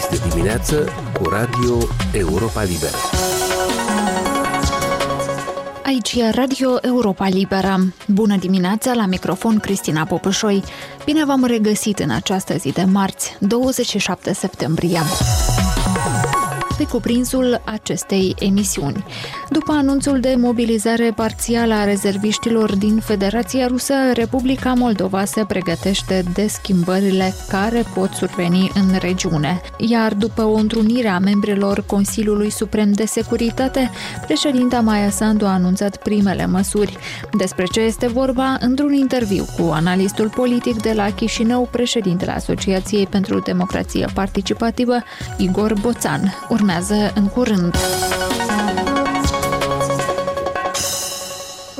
Este dimineață cu Radio Europa Liberă. Aici e Radio Europa Liberă. Bună dimineața, la microfon Cristina Popășoi. Bine v-am regăsit în această zi de marți, 27 septembrie pe cuprinsul acestei emisiuni. După anunțul de mobilizare parțială a rezerviștilor din Federația Rusă, Republica Moldova se pregătește de schimbările care pot surveni în regiune. Iar după o întrunire a membrilor Consiliului Suprem de Securitate, președinta Maia Sandu a anunțat primele măsuri. Despre ce este vorba într-un interviu cu analistul politic de la Chișinău, președintele Asociației pentru Democrație Participativă, Igor Boțan. Urmează urmează în curând.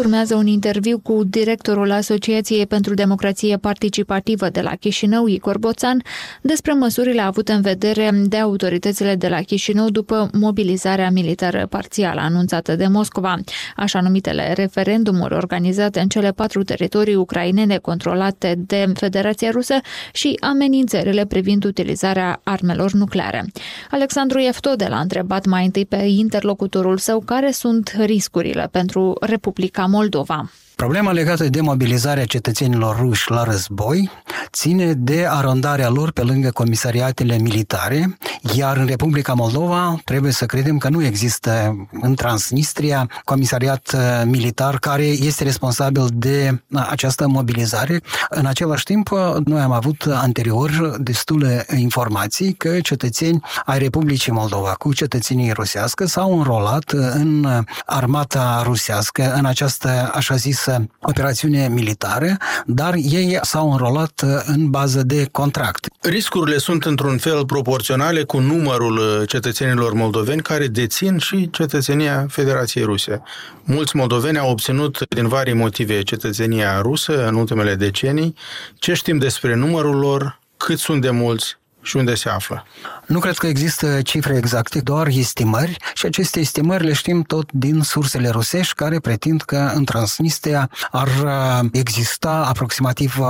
Urmează un interviu cu directorul Asociației pentru Democrație Participativă de la Chișinău, Igor Boțan, despre măsurile avute în vedere de autoritățile de la Chișinău după mobilizarea militară parțială anunțată de Moscova, așa numitele referendumuri organizate în cele patru teritorii ucrainene controlate de Federația Rusă și amenințările privind utilizarea armelor nucleare. Alexandru Eftodel a întrebat mai întâi pe interlocutorul său care sunt riscurile pentru Republica Moldova. Problema legată de mobilizarea cetățenilor ruși la război ține de arondarea lor pe lângă comisariatele militare, iar în Republica Moldova trebuie să credem că nu există în Transnistria comisariat uh, militar care este responsabil de uh, această mobilizare. În același timp, uh, noi am avut anterior destule informații că cetățeni ai Republicii Moldova cu cetățenii rusească s-au înrolat în armata rusească, în această așa zisă operațiune militară, dar ei s-au înrolat uh, în bază de contract. Riscurile sunt într-un fel proporționale cu numărul uh, cetățenilor moldoveni care dețin și cetățenia Federației Ruse. Mulți moldoveni au obținut din vari motive cetățenia rusă în ultimele decenii. Ce știm despre numărul lor, cât sunt de mulți și unde se află? Nu cred că există cifre exacte, doar estimări și aceste estimări le știm tot din sursele rusești care pretind că în Transnistria ar uh, exista aproximativ 60%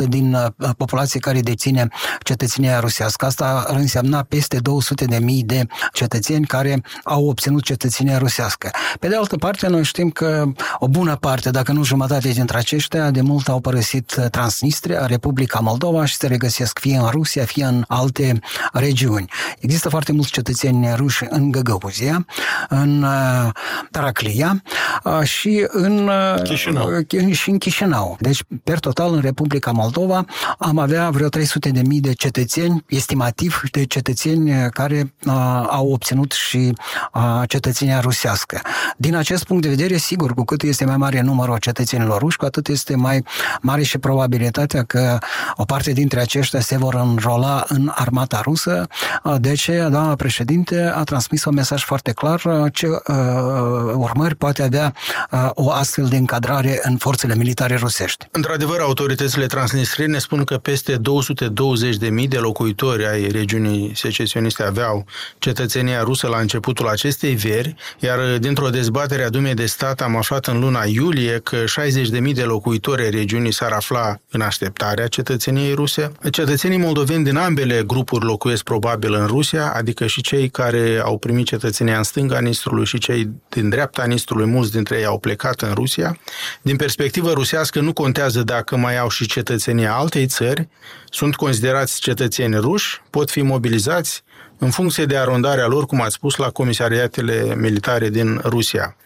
uh, din uh, populație care deține cetățenia rusească. Asta ar însemna peste 200 de mii de cetățeni care au obținut cetățenia rusească. Pe de altă parte, noi știm că o bună parte, dacă nu jumătate dintre aceștia, de mult au părăsit Transnistria, Republica Moldova și se regăsesc fie în Rusia, fie în alte regiuni. Există foarte mulți cetățeni ruși în Găgăuzia, în uh, Taraclia uh, și în uh, Chișinău. și în Chișinău. Deci, per total, în Republica Moldova am avea vreo 300 de mii de cetățeni, estimativ de cetățeni care au obținut și cetățenia rusească. Din acest punct de vedere, sigur, cu cât este mai mare numărul cetățenilor ruși, cu atât este mai mare și probabilitatea că o parte dintre aceștia se vor înrola în armata rusă. De aceea, doamna președinte a transmis un mesaj foarte clar ce uh, urmări poate avea uh, o astfel de încadrare în forțele militare rusești. Într-adevăr, autoritățile transnistriene spun că peste 220.000 de locuitori ai regiunii secesioniste aveau cetățenia rusă la începutul acestei veri, iar dintr-o dezbatere a Dumei de Stat am aflat în luna iulie că 60.000 de locuitori ai regiunii s-ar afla în așteptarea cetățeniei ruse. Cetățenii moldoveni din ambele grupuri locuiesc probabil în Rusia, adică și cei care au primit cetățenia în stânga Nistrului și cei din dreapta Nistrului, mulți dintre ei au plecat în Rusia. Din perspectivă rusească nu contează dacă mai au și cetățenia altei țări, sunt considerați cetățeni ruși, pot fi mobilizați în funcție de arondarea lor, cum ați spus, la comisariatele militare din Rusia.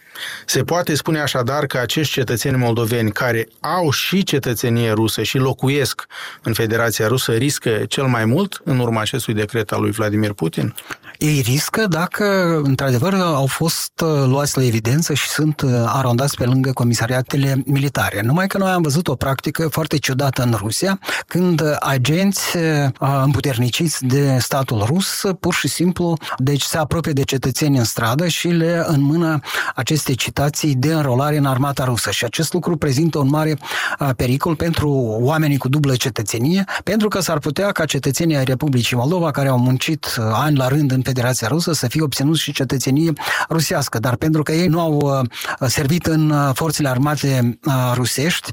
Se poate spune așadar că acești cetățeni moldoveni care au și cetățenie rusă și locuiesc în Federația Rusă riscă cel mai mult în urma acestui decret al lui Vladimir Putin? Ei riscă dacă, într-adevăr, au fost uh, luați la evidență și sunt uh, arondați pe lângă comisariatele militare. Numai că noi am văzut o practică foarte ciudată în Rusia, când agenți uh, împuterniciți de statul rus, pur și simplu, deci se apropie de cetățeni în stradă și le înmână aceste citații de înrolare în armata rusă. Și acest lucru prezintă un mare pericol pentru oamenii cu dublă cetățenie, pentru că s-ar putea ca cetățenii ai Republicii Moldova, care au muncit ani la rând în Federația Rusă să fie obținut și cetățenie rusească, dar pentru că ei nu au servit în forțele armate rusești,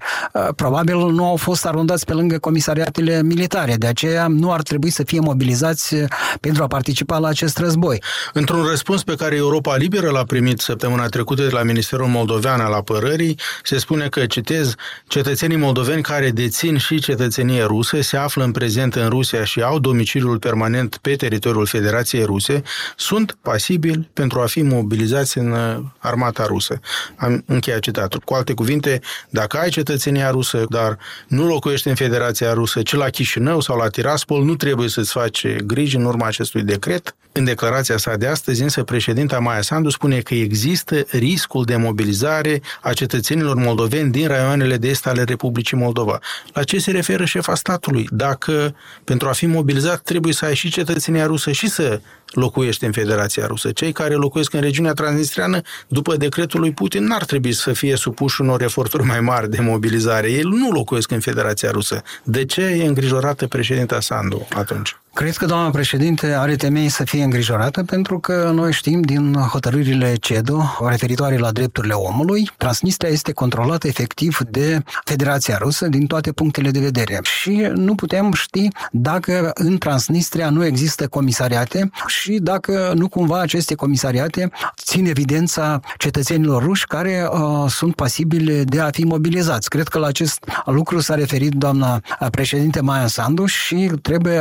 probabil nu au fost arundați pe lângă comisariatele militare, de aceea nu ar trebui să fie mobilizați pentru a participa la acest război. Într-un răspuns pe care Europa Liberă l-a primit săptămâna trecută de la Ministerul Moldovean al Apărării, se spune că, citez, cetățenii moldoveni care dețin și cetățenie rusă se află în prezent în Rusia și au domiciliul permanent pe teritoriul Federației Ruse, sunt pasibili pentru a fi mobilizați în uh, armata rusă. Am încheiat citatul. Cu alte cuvinte, dacă ai cetățenia rusă, dar nu locuiești în Federația Rusă, ci la Chișinău sau la Tiraspol, nu trebuie să-ți faci griji în urma acestui decret. În declarația sa de astăzi, însă, președinta Maia Sandu spune că există riscul de mobilizare a cetățenilor moldoveni din raioanele de est ale Republicii Moldova. La ce se referă șefa statului? Dacă pentru a fi mobilizat trebuie să ai și cetățenia rusă și să locuiești în Federația Rusă. Cei care locuiesc în regiunea transnistreană, după decretul lui Putin, n-ar trebui să fie supuși unor eforturi mai mari de mobilizare. Ei nu locuiesc în Federația Rusă. De ce e îngrijorată președinta Sandu atunci? Cred că doamna președinte are temei să fie îngrijorată pentru că noi știm din hotărârile CEDO referitoare la drepturile omului, Transnistria este controlată efectiv de Federația Rusă din toate punctele de vedere și nu putem ști dacă în Transnistria nu există comisariate și dacă nu cumva aceste comisariate țin evidența cetățenilor ruși care uh, sunt pasibili de a fi mobilizați. Cred că la acest lucru s-a referit doamna președinte Maia Sandu și trebuie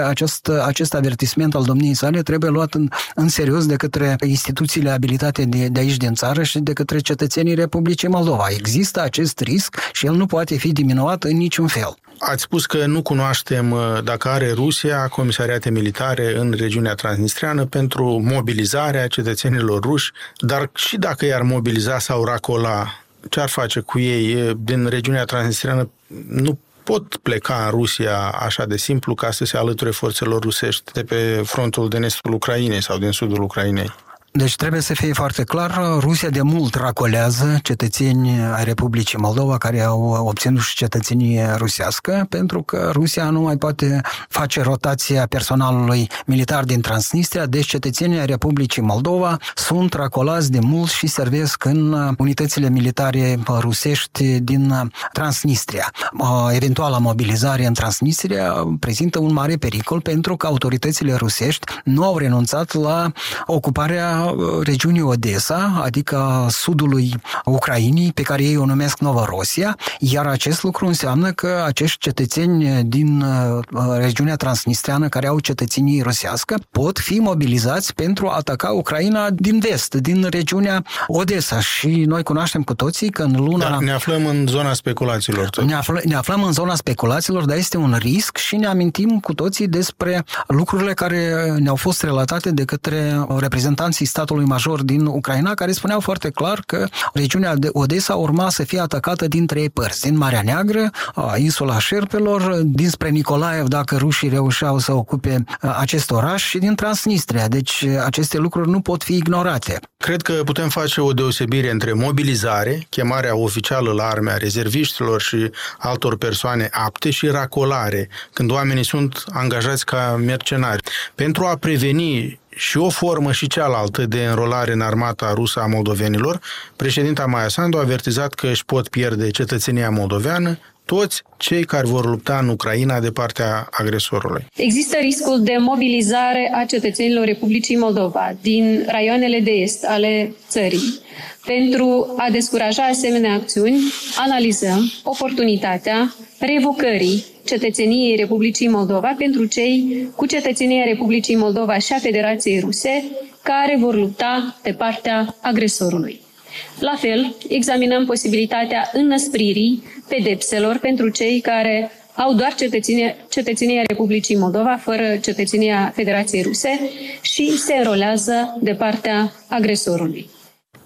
acest acest avertisment al domniei sale trebuie luat în, în serios de către instituțiile abilitate de, de aici din țară și de către cetățenii Republicii Moldova. Există acest risc și el nu poate fi diminuat în niciun fel. Ați spus că nu cunoaștem uh, dacă are Rusia comisariate militare în regiunea transnistreană pentru mobilizarea cetățenilor ruși, dar și dacă i-ar mobiliza sau racola, ce ar face cu ei din regiunea transnistreană? Nu pot pleca în Rusia așa de simplu ca să se alăture forțelor rusești de pe frontul de nestul Ucrainei sau din sudul Ucrainei. Deci trebuie să fie foarte clar, Rusia de mult racolează cetățeni ai Republicii Moldova care au obținut și cetățenie rusească, pentru că Rusia nu mai poate face rotația personalului militar din Transnistria, deci cetățenii ai Republicii Moldova sunt racolați de mult și servesc în unitățile militare rusești din Transnistria. Eventuala mobilizare în Transnistria prezintă un mare pericol pentru că autoritățile rusești nu au renunțat la ocuparea regiunii Odessa, adică sudului Ucrainei, pe care ei o numesc Novorosia, iar acest lucru înseamnă că acești cetățeni din uh, regiunea transnistreană care au cetățenii rusească pot fi mobilizați pentru a ataca Ucraina din vest, din regiunea Odessa și noi cunoaștem cu toții că în luna... Da, ne aflăm în zona speculațiilor. Ne, afl- ne aflăm în zona speculațiilor, dar este un risc și ne amintim cu toții despre lucrurile care ne-au fost relatate de către reprezentanții statului major din Ucraina, care spuneau foarte clar că regiunea de Odessa urma să fie atacată din trei părți. Din Marea Neagră, insula Șerpelor, dinspre Nicolaev, dacă rușii reușeau să ocupe acest oraș, și din Transnistria. Deci aceste lucruri nu pot fi ignorate. Cred că putem face o deosebire între mobilizare, chemarea oficială la armea rezerviștilor și altor persoane apte și racolare, când oamenii sunt angajați ca mercenari. Pentru a preveni și o formă și cealaltă de înrolare în armata rusă a moldovenilor, președinta Maia Sandu a avertizat că își pot pierde cetățenia moldoveană toți cei care vor lupta în Ucraina de partea agresorului. Există riscul de mobilizare a cetățenilor Republicii Moldova din raioanele de est ale țării. Pentru a descuraja asemenea acțiuni, analizăm oportunitatea revocării cetățeniei Republicii Moldova pentru cei cu cetățenia Republicii Moldova și a Federației Ruse care vor lupta pe partea agresorului. La fel, examinăm posibilitatea înăspririi pedepselor pentru cei care au doar cetățenia, cetățenia Republicii Moldova, fără cetățenia Federației Ruse și se înrolează de partea agresorului.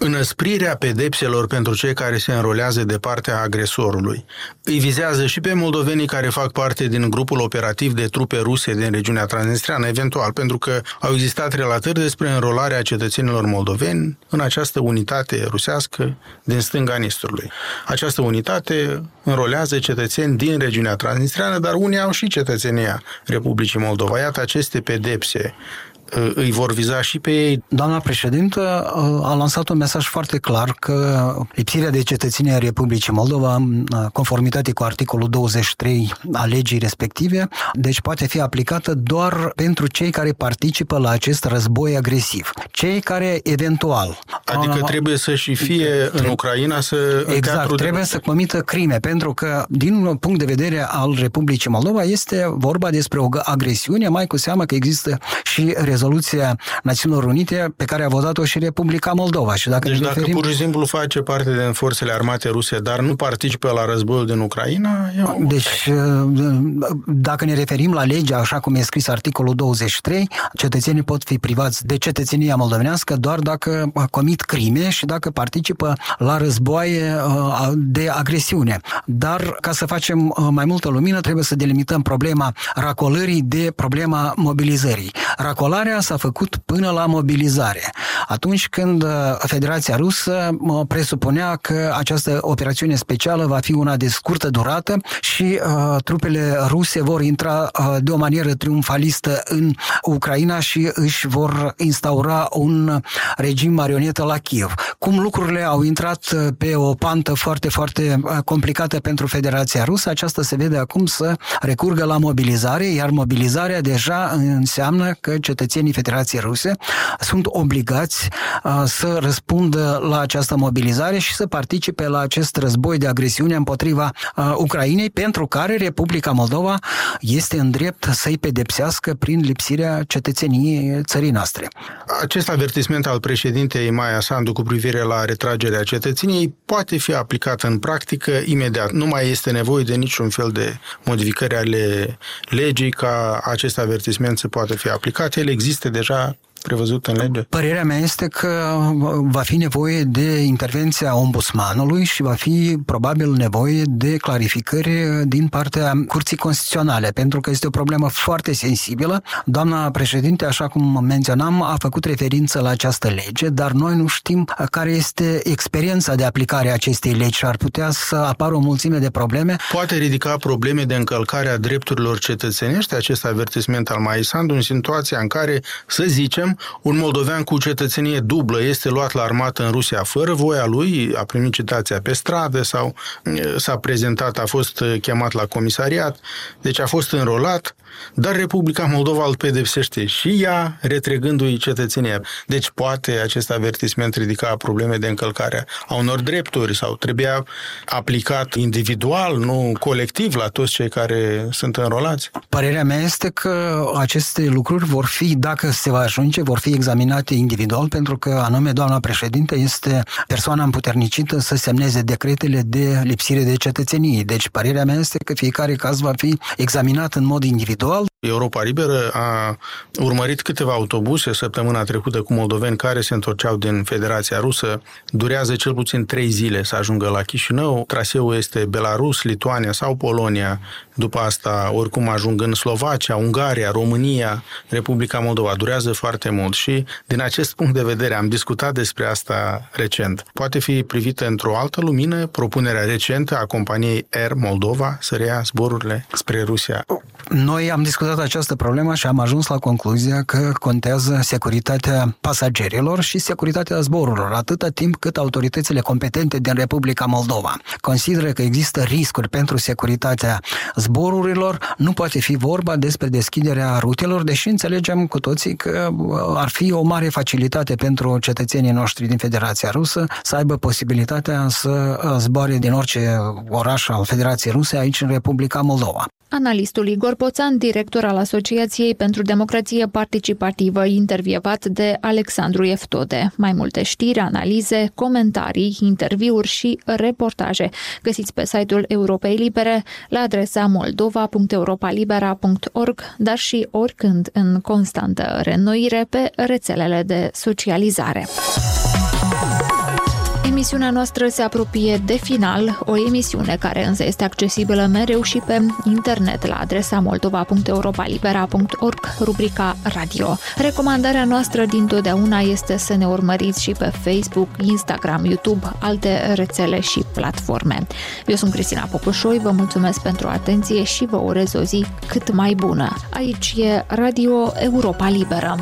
Înăsprirea pedepselor pentru cei care se înrolează de partea agresorului îi vizează și pe moldovenii care fac parte din grupul operativ de trupe ruse din regiunea transnistreană, eventual, pentru că au existat relatări despre înrolarea cetățenilor moldoveni în această unitate rusească din stânga Nistrului. Această unitate înrolează cetățeni din regiunea transnistreană, dar unii au și cetățenia Republicii Moldova. Iată aceste pedepse îi vor viza și pe ei. Doamna președintă a lansat un mesaj foarte clar că lipsirea de cetățenie a Republicii Moldova, în conformitate cu articolul 23 a legii respective, deci poate fi aplicată doar pentru cei care participă la acest război agresiv. Cei care eventual... Adică a, trebuie să și fie în Ucraina să... Exact, trebuie de... să comită crime, pentru că din punct de vedere al Republicii Moldova este vorba despre o agresiune, mai cu seamă că există și rezoluția Națiunilor Unite pe care a votat-o și Republica Moldova. Și dacă deci dacă referim... pur și simplu face parte din forțele armate ruse, dar nu participă la războiul din Ucraina, e Deci, dacă ne referim la legea, așa cum e scris articolul 23, cetățenii pot fi privați de cetățenia moldovenească doar dacă comit crime și dacă participă la războaie uh, de agresiune. Dar, ca să facem uh, mai multă lumină, trebuie să delimităm problema racolării de problema mobilizării. Racolarea s-a făcut până la mobilizare. Atunci când uh, Federația Rusă presupunea că această operațiune specială va fi una de scurtă durată și uh, trupele ruse vor intra uh, de o manieră triumfalistă în Ucraina și își vor instaura un regim marionetă la Kiev. Cum lucrurile au intrat uh, pe o pantă foarte, foarte uh, complicată pentru Federația Rusă, aceasta se vede acum să recurgă la mobilizare, iar mobilizarea deja înseamnă că cetățenii Federației Ruse sunt obligați uh, să răspundă la această mobilizare și să participe la acest război de agresiune împotriva uh, Ucrainei, pentru care Republica Moldova este în drept să-i pedepsească prin lipsirea cetățeniei țării noastre. Acest avertisment al președintei Maia Sandu cu privire la retragerea cetățeniei poate fi aplicat în practică imediat. Nu mai este nevoie de niciun fel de modificări ale legii ca acest avertisment să poată fi aplicat. El există deja prevăzut în lege? Părerea mea este că va fi nevoie de intervenția ombudsmanului și va fi probabil nevoie de clarificări din partea Curții Constituționale, pentru că este o problemă foarte sensibilă. Doamna președinte, așa cum menționam, a făcut referință la această lege, dar noi nu știm care este experiența de aplicare a acestei legi și ar putea să apară o mulțime de probleme. Poate ridica probleme de încălcare a drepturilor cetățenești acest avertisment al Maisandu în situația în care, să zicem, un moldovean cu cetățenie dublă este luat la armată în Rusia fără voia lui, a primit citația pe stradă sau s-a prezentat, a fost chemat la comisariat, deci a fost înrolat, dar Republica Moldova îl pedepsește și ea, retrăgându-i cetățenia. Deci poate acest avertisment ridica probleme de încălcare a unor drepturi sau trebuia aplicat individual, nu colectiv la toți cei care sunt înrolați? Părerea mea este că aceste lucruri vor fi, dacă se va ajunge, vor fi examinate individual, pentru că anume doamna președinte este persoana împuternicită să semneze decretele de lipsire de cetățenie. Deci părerea mea este că fiecare caz va fi examinat în mod individual. doğal Europa Liberă a urmărit câteva autobuse săptămâna trecută cu moldoveni care se întorceau din Federația Rusă. Durează cel puțin trei zile să ajungă la Chișinău. Traseul este Belarus, Lituania sau Polonia. După asta, oricum, ajung în Slovacia, Ungaria, România, Republica Moldova. Durează foarte mult și, din acest punct de vedere, am discutat despre asta recent. Poate fi privită într-o altă lumină propunerea recentă a companiei Air Moldova să reia zborurile spre Rusia. Noi am discutat această problemă și am ajuns la concluzia că contează securitatea pasagerilor și securitatea zborurilor, atâta timp cât autoritățile competente din Republica Moldova consideră că există riscuri pentru securitatea zborurilor, nu poate fi vorba despre deschiderea rutelor, deși înțelegem cu toții că uh, ar fi o mare facilitate pentru cetățenii noștri din Federația Rusă să aibă posibilitatea să uh, zboare din orice oraș al Federației Ruse aici în Republica Moldova. Analistul Igor Poțan, director al Asociației pentru Democrație Participativă, intervievat de Alexandru Eftode. Mai multe știri, analize, comentarii, interviuri și reportaje găsiți pe site-ul Europei Libere la adresa moldova.europalibera.org, dar și oricând în constantă reînnoire pe rețelele de socializare. Emisiunea noastră se apropie de final, o emisiune care însă este accesibilă mereu și pe internet la adresa moldova.europalibera.org, rubrica radio. Recomandarea noastră din totdeauna este să ne urmăriți și pe Facebook, Instagram, YouTube, alte rețele și platforme. Eu sunt Cristina Popușoi, vă mulțumesc pentru atenție și vă urez o zi cât mai bună. Aici e Radio Europa Liberă.